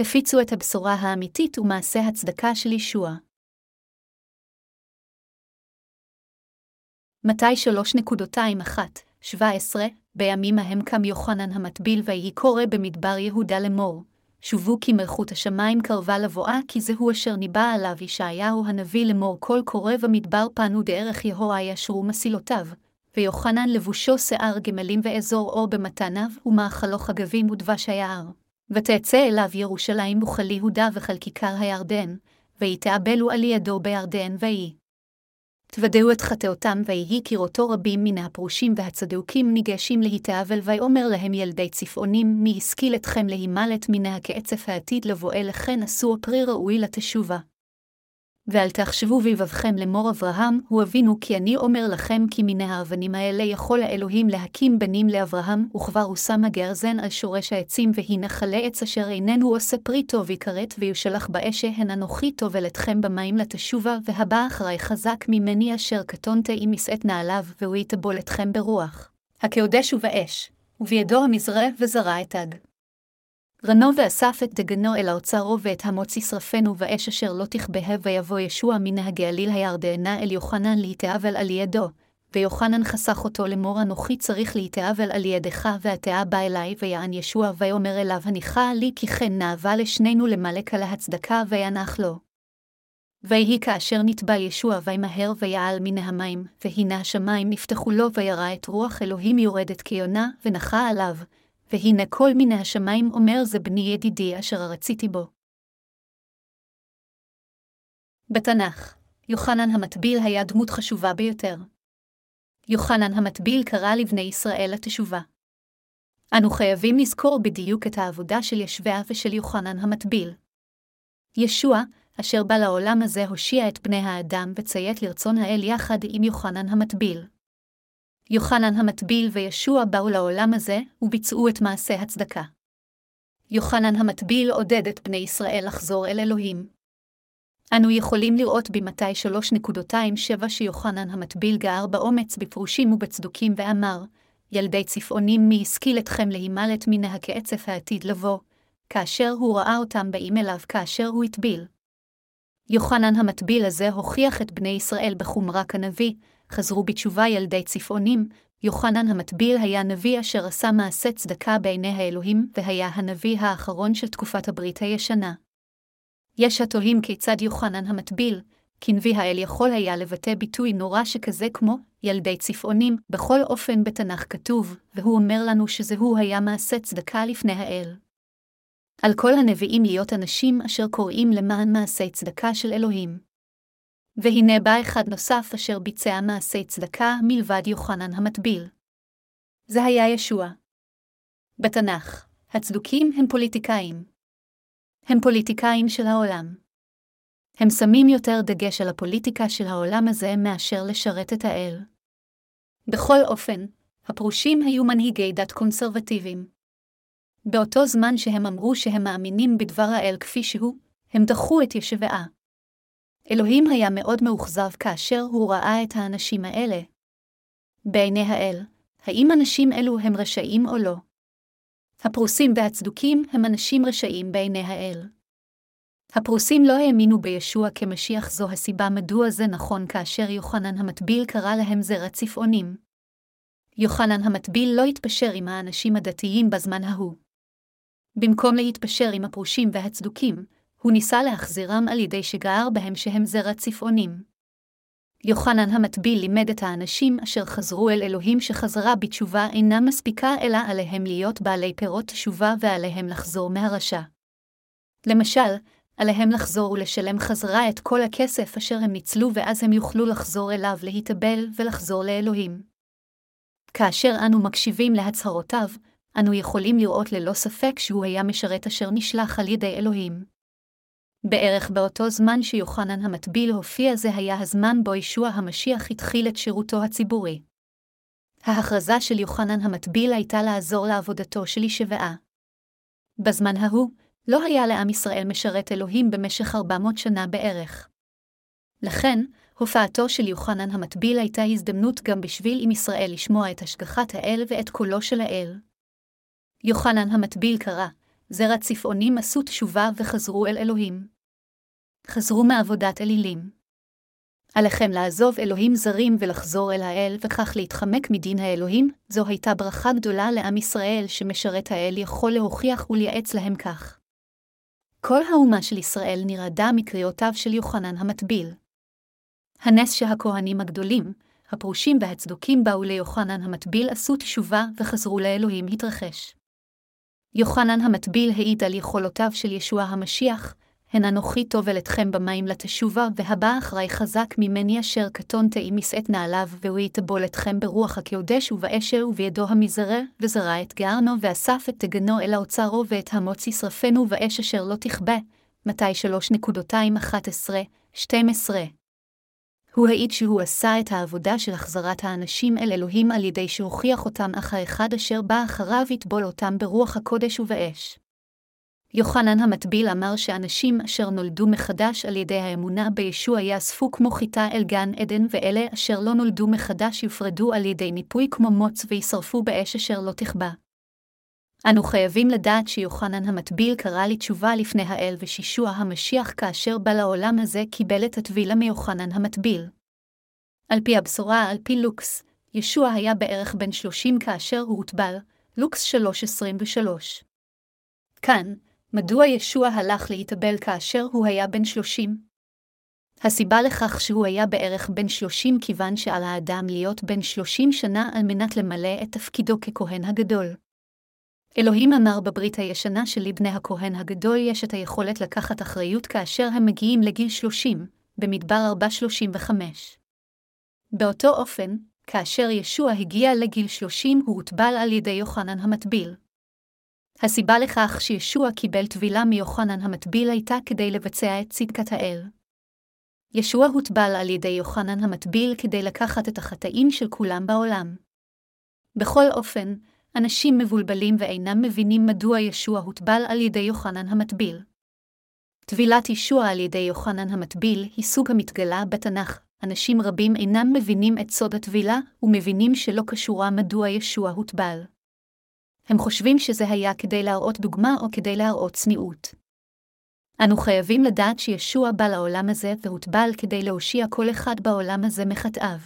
הפיצו את הבשורה האמיתית ומעשה הצדקה של ישוע. מתי 3.21-17 בימים ההם קם יוחנן המטביל ויהי קורא במדבר יהודה לאמור. שובו כי מלכות השמיים קרבה לבואה, כי זהו אשר ניבא עליו ישעיהו הנביא לאמור כל קורא במדבר פנו דרך יהוה ישרו מסילותיו, ויוחנן לבושו שיער גמלים ואזור אור במתניו, ומאכלו חגבים ודבש היער. ותצא אליו ירושלים וכל יהודה וכל כיכר הירדן, ויתאבלו על ידו בירדן ויהי. תוודאו את חטאותם, ויהי כראותו רבים מן הפרושים והצדוקים ניגשים להתאבל, ויאמר להם ילדי צפעונים, מי השכיל אתכם להימלט מן הקעצף העתיד לבואה לכן עשו הפרי ראוי לתשובה. ואל תחשבו בלבבכם לאמור אברהם, הוא אבינו כי אני אומר לכם כי מן האבנים האלה יכול האלוהים להקים בנים לאברהם, וכבר הוא שם הגרזן על שורש העצים, והנה חלה עץ אשר איננו עושה פרי טוב יכרת, ויושלך באש הן אנוכי טובל אתכם במים לתשובה, והבא אחרי חזק ממני אשר קטונתי עם משאת נעליו, והוא יטבול אתכם ברוח. הקודש ובאש, ובידו המזרה וזרע אתג. רנו ואסף את דגנו אל האוצרו ואת המוץ ישרפנו באש אשר לא תכבה ויבוא ישוע מן הגליל הירדנה אל יוחנן להתאבל על ידו, ויוחנן חסך אותו לאמור אנוכי צריך להתאבל על ידך והתאה בא אלי ויען ישוע ויאמר אליו הניחה לי כי כן נאווה לשנינו למלק על ההצדקה וינח לו. ויהי כאשר נטבע ישוע וימהר ויעל מן המים, והנה השמיים נפתחו לו וירא את רוח אלוהים יורדת כיונה, ונחה עליו, והנה כל מיני השמיים אומר זה בני ידידי אשר רציתי בו. בתנ"ך, יוחנן המטביל היה דמות חשובה ביותר. יוחנן המטביל קרא לבני ישראל לתשובה. אנו חייבים לזכור בדיוק את העבודה של ישביה ושל יוחנן המטביל. ישוע, אשר בא לעולם הזה, הושיע את בני האדם וציית לרצון האל יחד עם יוחנן המטביל. יוחנן המטביל וישוע באו לעולם הזה, וביצעו את מעשה הצדקה. יוחנן המטביל עודד את בני ישראל לחזור אל אלוהים. אנו יכולים לראות במתי 3.27 שיוחנן המטביל גער באומץ בפרושים ובצדוקים ואמר, ילדי צפעונים מי השכיל אתכם להימלט מן הקעצף העתיד לבוא, כאשר הוא ראה אותם באים אליו כאשר הוא הטביל. יוחנן המטביל הזה הוכיח את בני ישראל בחומרה כנביא, חזרו בתשובה ילדי צפעונים, יוחנן המטביל היה נביא אשר עשה מעשה צדקה בעיני האלוהים, והיה הנביא האחרון של תקופת הברית הישנה. יש התוהים כיצד יוחנן המטביל, כנביא האל יכול היה לבטא ביטוי נורא שכזה כמו ילדי צפעונים, בכל אופן בתנ"ך כתוב, והוא אומר לנו שזהו היה מעשה צדקה לפני האל. על כל הנביאים להיות אנשים אשר קוראים למען מעשי צדקה של אלוהים. והנה בא אחד נוסף אשר ביצע מעשי צדקה מלבד יוחנן המטביל. זה היה ישוע. בתנ"ך, הצדוקים הם פוליטיקאים. הם פוליטיקאים של העולם. הם שמים יותר דגש על הפוליטיקה של העולם הזה מאשר לשרת את האל. בכל אופן, הפרושים היו מנהיגי דת קונסרבטיביים. באותו זמן שהם אמרו שהם מאמינים בדבר האל כפי שהוא, הם דחו את ישבעה. אלוהים היה מאוד מאוכזב כאשר הוא ראה את האנשים האלה. בעיני האל, האם אנשים אלו הם רשעים או לא? הפרוסים והצדוקים הם אנשים רשעים בעיני האל. הפרוסים לא האמינו בישוע כמשיח זו הסיבה מדוע זה נכון כאשר יוחנן המטביל קרא להם זרע צפעונים. יוחנן המטביל לא התפשר עם האנשים הדתיים בזמן ההוא. במקום להתפשר עם הפרושים והצדוקים, הוא ניסה להחזירם על ידי שגער בהם שהם זרע צפעונים. יוחנן המטביל לימד את האנשים אשר חזרו אל אלוהים שחזרה בתשובה אינה מספיקה אלא עליהם להיות בעלי פירות תשובה ועליהם לחזור מהרשע. למשל, עליהם לחזור ולשלם חזרה את כל הכסף אשר הם ניצלו ואז הם יוכלו לחזור אליו להתאבל ולחזור לאלוהים. כאשר אנו מקשיבים להצהרותיו, אנו יכולים לראות ללא ספק שהוא היה משרת אשר נשלח על ידי אלוהים. בערך באותו זמן שיוחנן המטביל הופיע זה היה הזמן בו ישוע המשיח התחיל את שירותו הציבורי. ההכרזה של יוחנן המטביל הייתה לעזור לעבודתו של ישבעה. בזמן ההוא, לא היה לעם ישראל משרת אלוהים במשך 400 שנה בערך. לכן, הופעתו של יוחנן המטביל הייתה הזדמנות גם בשביל עם ישראל לשמוע את השגחת האל ואת קולו של האל. יוחנן המטביל קרא, זרע צפעונים עשו תשובה וחזרו אל אלוהים. חזרו מעבודת אלילים. עליכם לעזוב אלוהים זרים ולחזור אל האל, וכך להתחמק מדין האלוהים, זו הייתה ברכה גדולה לעם ישראל שמשרת האל יכול להוכיח ולייעץ להם כך. כל האומה של ישראל נרעדה מקריאותיו של יוחנן המטביל. הנס שהכהנים הגדולים, הפרושים והצדוקים באו ליוחנן המטביל עשו תשובה וחזרו לאלוהים התרחש. יוחנן המטביל העיד על יכולותיו של ישוע המשיח, הן אנוכי טובל אתכם במים לתשובה, והבא אחרי חזק ממני אשר קטונתי משאת נעליו, והוא יטבול אתכם ברוח הקודש ובאשר ובידו המזרע, וזרע את גארנו, ואסף את תגנו אל האוצרו, ואת המוץ ישרפנו באש אשר לא תכבה. מתי 3.211-12 הוא העיד שהוא עשה את העבודה של החזרת האנשים אל אלוהים על ידי שהוכיח אותם, אך האחד אשר בא אחריו יטבול אותם ברוח הקודש ובאש. יוחנן המטביל אמר שאנשים אשר נולדו מחדש על ידי האמונה בישוע יאספו כמו חיטה אל גן עדן, ואלה אשר לא נולדו מחדש יופרדו על ידי ניפוי כמו מוץ וישרפו באש אשר לא תכבה. אנו חייבים לדעת שיוחנן המטביל קרא לתשובה לפני האל ושישוע המשיח כאשר בא לעולם הזה קיבל את הטבילה מיוחנן המטביל. על פי הבשורה, על פי לוקס, ישוע היה בערך בן שלושים כאשר הוא הוטבל, לוקס 3.23. כאן, מדוע ישוע הלך להתאבל כאשר הוא היה בן שלושים? הסיבה לכך שהוא היה בערך בן שלושים כיוון שעל האדם להיות בן שלושים שנה על מנת למלא את תפקידו ככהן הגדול. אלוהים אמר בברית הישנה שלבני הכהן הגדול יש את היכולת לקחת אחריות כאשר הם מגיעים לגיל שלושים, במדבר 4.35. באותו אופן, כאשר ישוע הגיע לגיל שלושים הוא הוטבל על ידי יוחנן המטביל. הסיבה לכך שישוע קיבל טבילה מיוחנן המטביל הייתה כדי לבצע את צדקת האל. ישוע הוטבל על ידי יוחנן המטביל כדי לקחת את החטאים של כולם בעולם. בכל אופן, אנשים מבולבלים ואינם מבינים מדוע ישוע הוטבל על ידי יוחנן המטביל. טבילת ישוע על ידי יוחנן המטביל היא סוג המתגלה בתנ"ך. אנשים רבים אינם מבינים את סוד הטבילה, ומבינים שלא קשורה מדוע ישוע הוטבל. הם חושבים שזה היה כדי להראות דוגמה או כדי להראות צניעות. אנו חייבים לדעת שישוע בא לעולם הזה והוטבל כדי להושיע כל אחד בעולם הזה מחטאיו.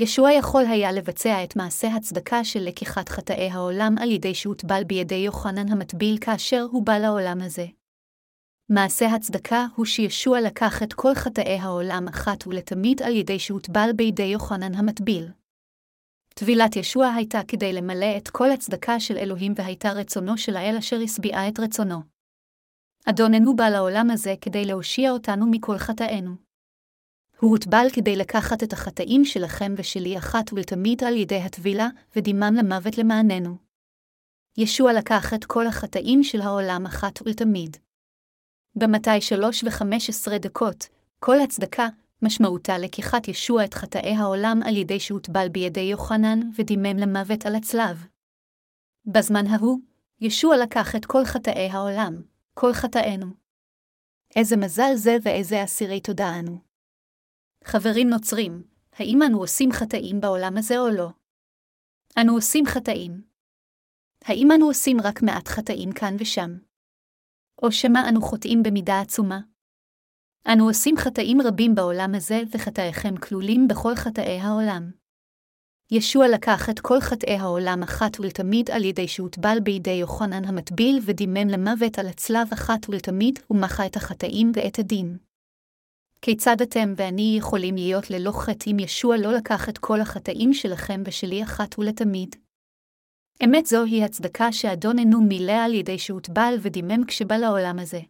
ישוע יכול היה לבצע את מעשה הצדקה של לקיחת חטאי העולם על ידי שהוטבל בידי יוחנן המטביל כאשר הוא בא לעולם הזה. מעשה הצדקה הוא שישוע לקח את כל חטאי העולם אחת ולתמיד על ידי שהוטבל בידי יוחנן המטביל. טבילת ישוע הייתה כדי למלא את כל הצדקה של אלוהים והייתה רצונו של האל אשר השביעה את רצונו. אדוננו בא לעולם הזה כדי להושיע אותנו מכל חטאינו. הוא הוטבל כדי לקחת את החטאים שלכם ושלי אחת ולתמיד על ידי הטבילה, ודימם למוות למעננו. ישוע לקח את כל החטאים של העולם אחת ולתמיד. במתי שלוש וחמש עשרה דקות, כל הצדקה, משמעותה לקיחת ישוע את חטאי העולם על ידי שהוטבל בידי יוחנן ודימם למוות על הצלב. בזמן ההוא, ישוע לקח את כל חטאי העולם, כל חטאינו. איזה מזל זה ואיזה אסירי תודה אנו. חברים נוצרים, האם אנו עושים חטאים בעולם הזה או לא? אנו עושים חטאים. האם אנו עושים רק מעט חטאים כאן ושם? או שמא אנו חוטאים במידה עצומה? אנו עושים חטאים רבים בעולם הזה, וחטאיכם כלולים בכל חטאי העולם. ישוע לקח את כל חטאי העולם אחת ולתמיד על ידי שהוטבל בידי יוחנן המטביל ודימם למוות על הצלב אחת ולתמיד, ומחה את החטאים ואת הדין. כיצד אתם ואני יכולים להיות ללא חטא אם ישוע לא לקח את כל החטאים שלכם ושלי אחת ולתמיד? אמת זוהי הצדקה שאדוננו מילא על ידי שהוטבל ודימם כשבא לעולם הזה.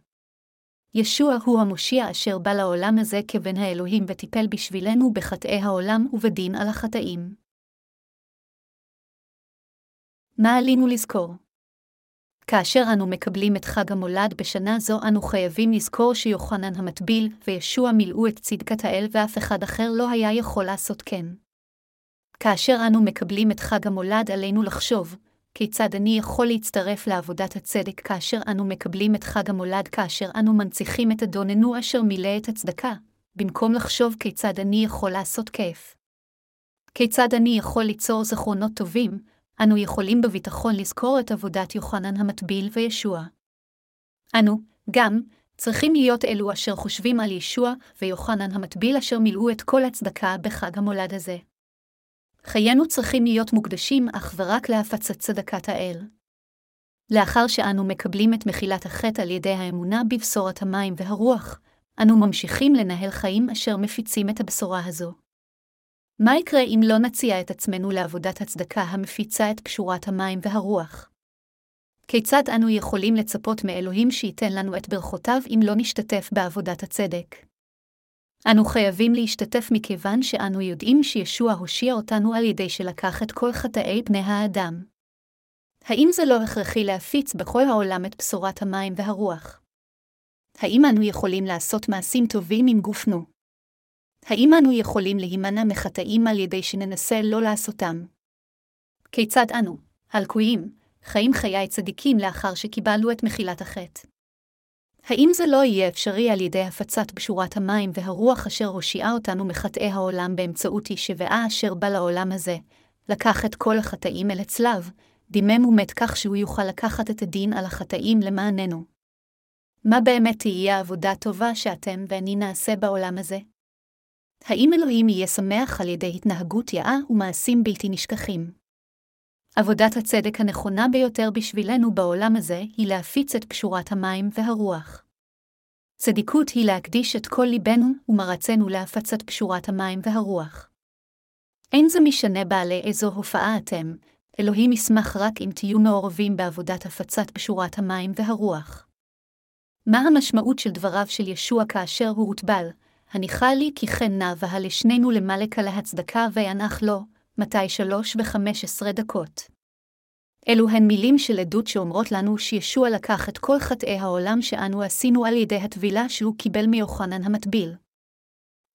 ישוע הוא המושיע אשר בא לעולם הזה כבן האלוהים וטיפל בשבילנו בחטאי העולם ובדין על החטאים. מה עלינו לזכור? כאשר אנו מקבלים את חג המולד בשנה זו, אנו חייבים לזכור שיוחנן המטביל וישוע מילאו את צדקת האל ואף אחד אחר לא היה יכול לעשות כן. כאשר אנו מקבלים את חג המולד, עלינו לחשוב, כיצד אני יכול להצטרף לעבודת הצדק כאשר אנו מקבלים את חג המולד כאשר אנו מנציחים את אדוננו אשר מילא את הצדקה, במקום לחשוב כיצד אני יכול לעשות כיף. כיצד אני יכול ליצור זכרונות טובים, אנו יכולים בביטחון לזכור את עבודת יוחנן המטביל וישוע. אנו, גם, צריכים להיות אלו אשר חושבים על ישוע ויוחנן המטביל אשר מילאו את כל הצדקה בחג המולד הזה. חיינו צריכים להיות מוקדשים אך ורק להפצת צדקת האל. לאחר שאנו מקבלים את מחילת החטא על ידי האמונה בבשורת המים והרוח, אנו ממשיכים לנהל חיים אשר מפיצים את הבשורה הזו. מה יקרה אם לא נציע את עצמנו לעבודת הצדקה המפיצה את קשורת המים והרוח? כיצד אנו יכולים לצפות מאלוהים שייתן לנו את ברכותיו אם לא נשתתף בעבודת הצדק? אנו חייבים להשתתף מכיוון שאנו יודעים שישוע הושיע אותנו על ידי שלקח את כל חטאי בני האדם. האם זה לא הכרחי להפיץ בכל העולם את בשורת המים והרוח? האם אנו יכולים לעשות מעשים טובים עם גופנו? האם אנו יכולים להימנע מחטאים על ידי שננסה לא לעשותם? כיצד אנו, הלקויים, חיים חיי צדיקים לאחר שקיבלנו את מחילת החטא? האם זה לא יהיה אפשרי על ידי הפצת בשורת המים והרוח אשר הושיעה אותנו מחטאי העולם באמצעות ישבעה אשר בא לעולם הזה, לקח את כל החטאים אל הצלב, דימם ומת כך שהוא יוכל לקחת את הדין על החטאים למעננו. מה באמת תהיה עבודה טובה שאתם ואני נעשה בעולם הזה? האם אלוהים יהיה שמח על ידי התנהגות יאה ומעשים בלתי נשכחים? עבודת הצדק הנכונה ביותר בשבילנו בעולם הזה היא להפיץ את פשורת המים והרוח. צדיקות היא להקדיש את כל ליבנו ומרצנו להפצת פשורת המים והרוח. אין זה משנה בעלי איזו הופעה אתם, אלוהים ישמח רק אם תהיו מעורבים בעבודת הפצת פשורת המים והרוח. מה המשמעות של דבריו של ישוע כאשר הוא הוטבל? הניחה לי כי כן נע והה לשנינו למלכה להצדקה וינח לו, מתי שלוש וחמש עשרה דקות. אלו הן מילים של עדות שאומרות לנו שישוע לקח את כל חטאי העולם שאנו עשינו על ידי הטבילה שהוא קיבל מיוחנן המטביל.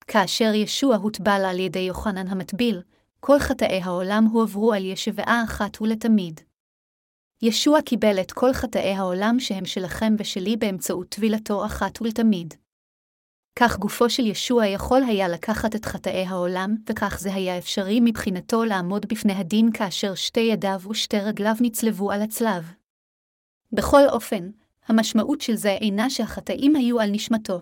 כאשר ישוע הוטבל על ידי יוחנן המטביל, כל חטאי העולם הועברו על ישבעה אחת ולתמיד. ישוע קיבל את כל חטאי העולם שהם שלכם ושלי באמצעות טבילתו אחת ולתמיד. כך גופו של ישוע יכול היה לקחת את חטאי העולם, וכך זה היה אפשרי מבחינתו לעמוד בפני הדין כאשר שתי ידיו ושתי רגליו נצלבו על הצלב. בכל אופן, המשמעות של זה אינה שהחטאים היו על נשמתו.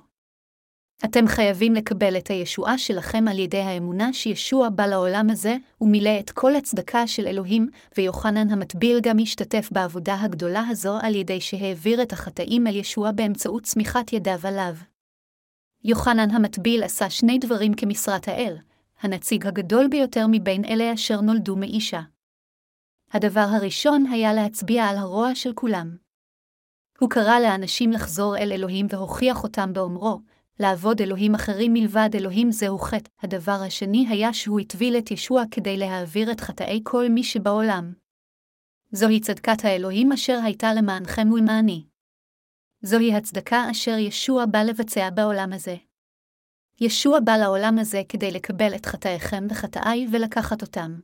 אתם חייבים לקבל את הישועה שלכם על ידי האמונה שישוע בא לעולם הזה, ומילא את כל הצדקה של אלוהים, ויוחנן המטביל גם השתתף בעבודה הגדולה הזו על ידי שהעביר את החטאים אל ישוע באמצעות צמיחת ידיו עליו. יוחנן המטביל עשה שני דברים כמשרת האל, הנציג הגדול ביותר מבין אלה אשר נולדו מאישה. הדבר הראשון היה להצביע על הרוע של כולם. הוא קרא לאנשים לחזור אל אלוהים והוכיח אותם באומרו, לעבוד אלוהים אחרים מלבד אלוהים זהו חטא. הדבר השני היה שהוא הטביל את ישוע כדי להעביר את חטאי כל מי שבעולם. זוהי צדקת האלוהים אשר הייתה למענכם ולמעני. זוהי הצדקה אשר ישוע בא לבצע בעולם הזה. ישוע בא לעולם הזה כדי לקבל את חטאיכם וחטאיי ולקחת אותם.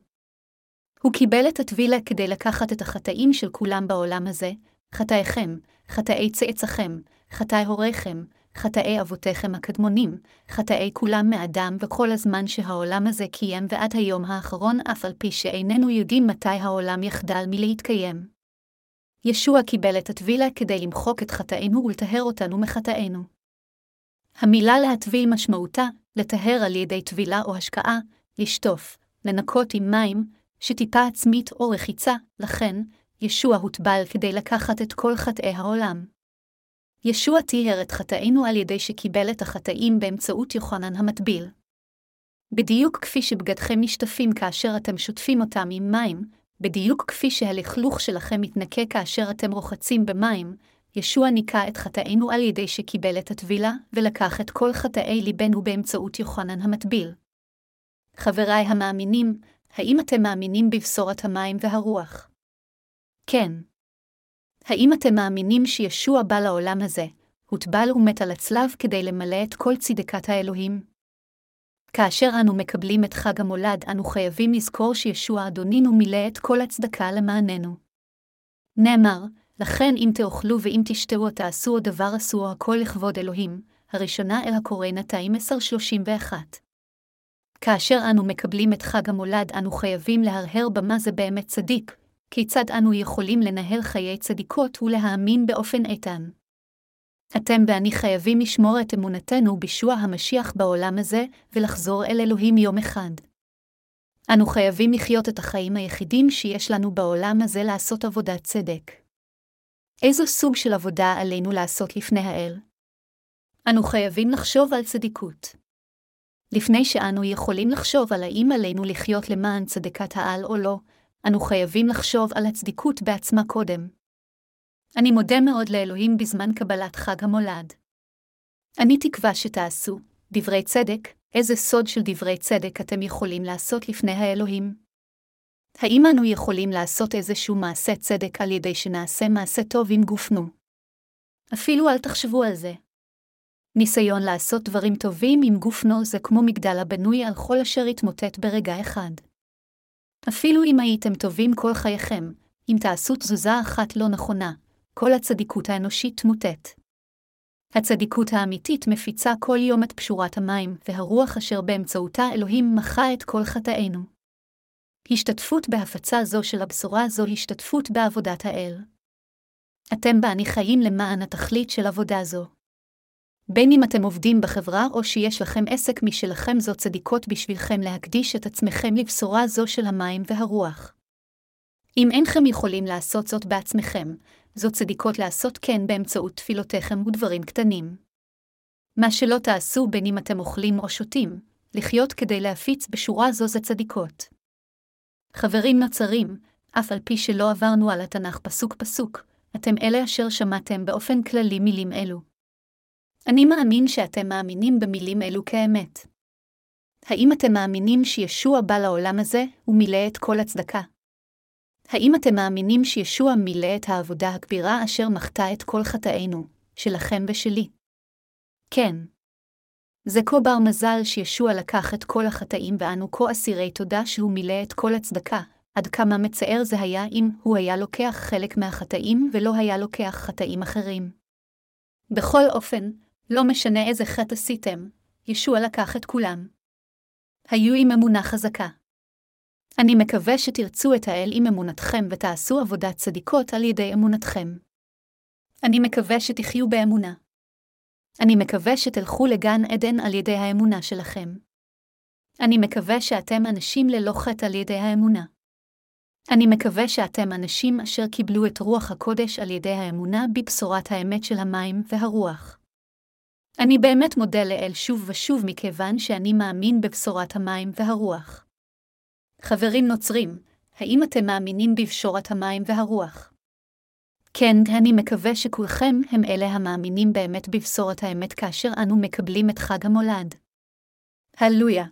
הוא קיבל את הטבילה כדי לקחת את החטאים של כולם בעולם הזה, חטאיכם, חטאי צאצאכם, חטאי הוריכם, חטאי אבותיכם הקדמונים, חטאי כולם מאדם וכל הזמן שהעולם הזה קיים ועד היום האחרון אף על פי שאיננו יודעים מתי העולם יחדל מלהתקיים. ישוע קיבל את הטבילה כדי למחוק את חטאינו ולטהר אותנו מחטאינו. המילה להטביל משמעותה לטהר על ידי טבילה או השקעה, לשטוף, לנקות עם מים, שטיפה עצמית או רחיצה, לכן, ישוע הוטבל כדי לקחת את כל חטאי העולם. ישוע טיהר את חטאינו על ידי שקיבל את החטאים באמצעות יוחנן המטביל. בדיוק כפי שבגדכם נשטפים כאשר אתם שוטפים אותם עם מים, בדיוק כפי שהלכלוך שלכם מתנקה כאשר אתם רוחצים במים, ישוע ניקה את חטאינו על ידי שקיבל את הטבילה, ולקח את כל חטאי ליבנו באמצעות יוחנן המטביל. חבריי המאמינים, האם אתם מאמינים בבשורת המים והרוח? כן. האם אתם מאמינים שישוע בא לעולם הזה, הוטבל ומת על הצלב כדי למלא את כל צדקת האלוהים? כאשר אנו מקבלים את חג המולד, אנו חייבים לזכור שישוע אדונינו מילא את כל הצדקה למעננו. נאמר, לכן אם תאכלו ואם תשתהו או תעשו או דבר עשו או הכל לכבוד אלוהים, הראשונה אל הקורא נתאים 1031. כאשר אנו מקבלים את חג המולד, אנו חייבים להרהר במה זה באמת צדיק, כיצד אנו יכולים לנהל חיי צדיקות ולהאמין באופן איתן. אתם ואני חייבים לשמור את אמונתנו בישוע המשיח בעולם הזה, ולחזור אל אלוהים יום אחד. אנו חייבים לחיות את החיים היחידים שיש לנו בעולם הזה לעשות עבודת צדק. איזו סוג של עבודה עלינו לעשות לפני האל? אנו חייבים לחשוב על צדיקות. לפני שאנו יכולים לחשוב על האם עלינו לחיות למען צדקת העל או לא, אנו חייבים לחשוב על הצדיקות בעצמה קודם. אני מודה מאוד לאלוהים בזמן קבלת חג המולד. אני תקווה שתעשו, דברי צדק, איזה סוד של דברי צדק אתם יכולים לעשות לפני האלוהים? האם אנו יכולים לעשות איזשהו מעשה צדק על ידי שנעשה מעשה טוב עם גופנו? אפילו אל תחשבו על זה. ניסיון לעשות דברים טובים עם גופנו זה כמו מגדל הבנוי על כל אשר יתמוטט ברגע אחד. אפילו אם הייתם טובים כל חייכם, אם תעשו תזוזה אחת לא נכונה, כל הצדיקות האנושית תמוטט. הצדיקות האמיתית מפיצה כל יום את פשורת המים, והרוח אשר באמצעותה אלוהים מחה את כל חטאינו. השתתפות בהפצה זו של הבשורה זו השתתפות בעבודת האל. אתם ואני חיים למען התכלית של עבודה זו. בין אם אתם עובדים בחברה או שיש לכם עסק משלכם זו צדיקות בשבילכם להקדיש את עצמכם לבשורה זו של המים והרוח. אם אינכם יכולים לעשות זאת בעצמכם, זו צדיקות לעשות כן באמצעות תפילותיכם ודברים קטנים. מה שלא תעשו בין אם אתם אוכלים או שותים, לחיות כדי להפיץ בשורה זו זה צדיקות. חברים נוצרים, אף על פי שלא עברנו על התנ"ך פסוק-פסוק, אתם אלה אשר שמעתם באופן כללי מילים אלו. אני מאמין שאתם מאמינים במילים אלו כאמת. האם אתם מאמינים שישוע בא לעולם הזה ומילא את כל הצדקה? האם אתם מאמינים שישוע מילא את העבודה הכבירה אשר מחתה את כל חטאינו, שלכם ושלי? כן. זה כה בר מזל שישוע לקח את כל החטאים ואנו כה אסירי תודה שהוא מילא את כל הצדקה, עד כמה מצער זה היה אם הוא היה לוקח חלק מהחטאים ולא היה לוקח חטאים אחרים. בכל אופן, לא משנה איזה חטא עשיתם, ישוע לקח את כולם. היו עם אמונה חזקה. אני מקווה שתרצו את האל עם אמונתכם ותעשו עבודת צדיקות על ידי אמונתכם. אני מקווה שתחיו באמונה. אני מקווה שתלכו לגן עדן על ידי האמונה שלכם. אני מקווה שאתם אנשים ללא חטא על ידי האמונה. אני מקווה שאתם אנשים אשר קיבלו את רוח הקודש על ידי האמונה בבשורת האמת של המים והרוח. אני באמת מודה לאל שוב ושוב מכיוון שאני מאמין בבשורת המים והרוח. חברים נוצרים, האם אתם מאמינים בבשורת המים והרוח? כן, אני מקווה שכולכם הם אלה המאמינים באמת בבשורת האמת כאשר אנו מקבלים את חג המולד. הללויה.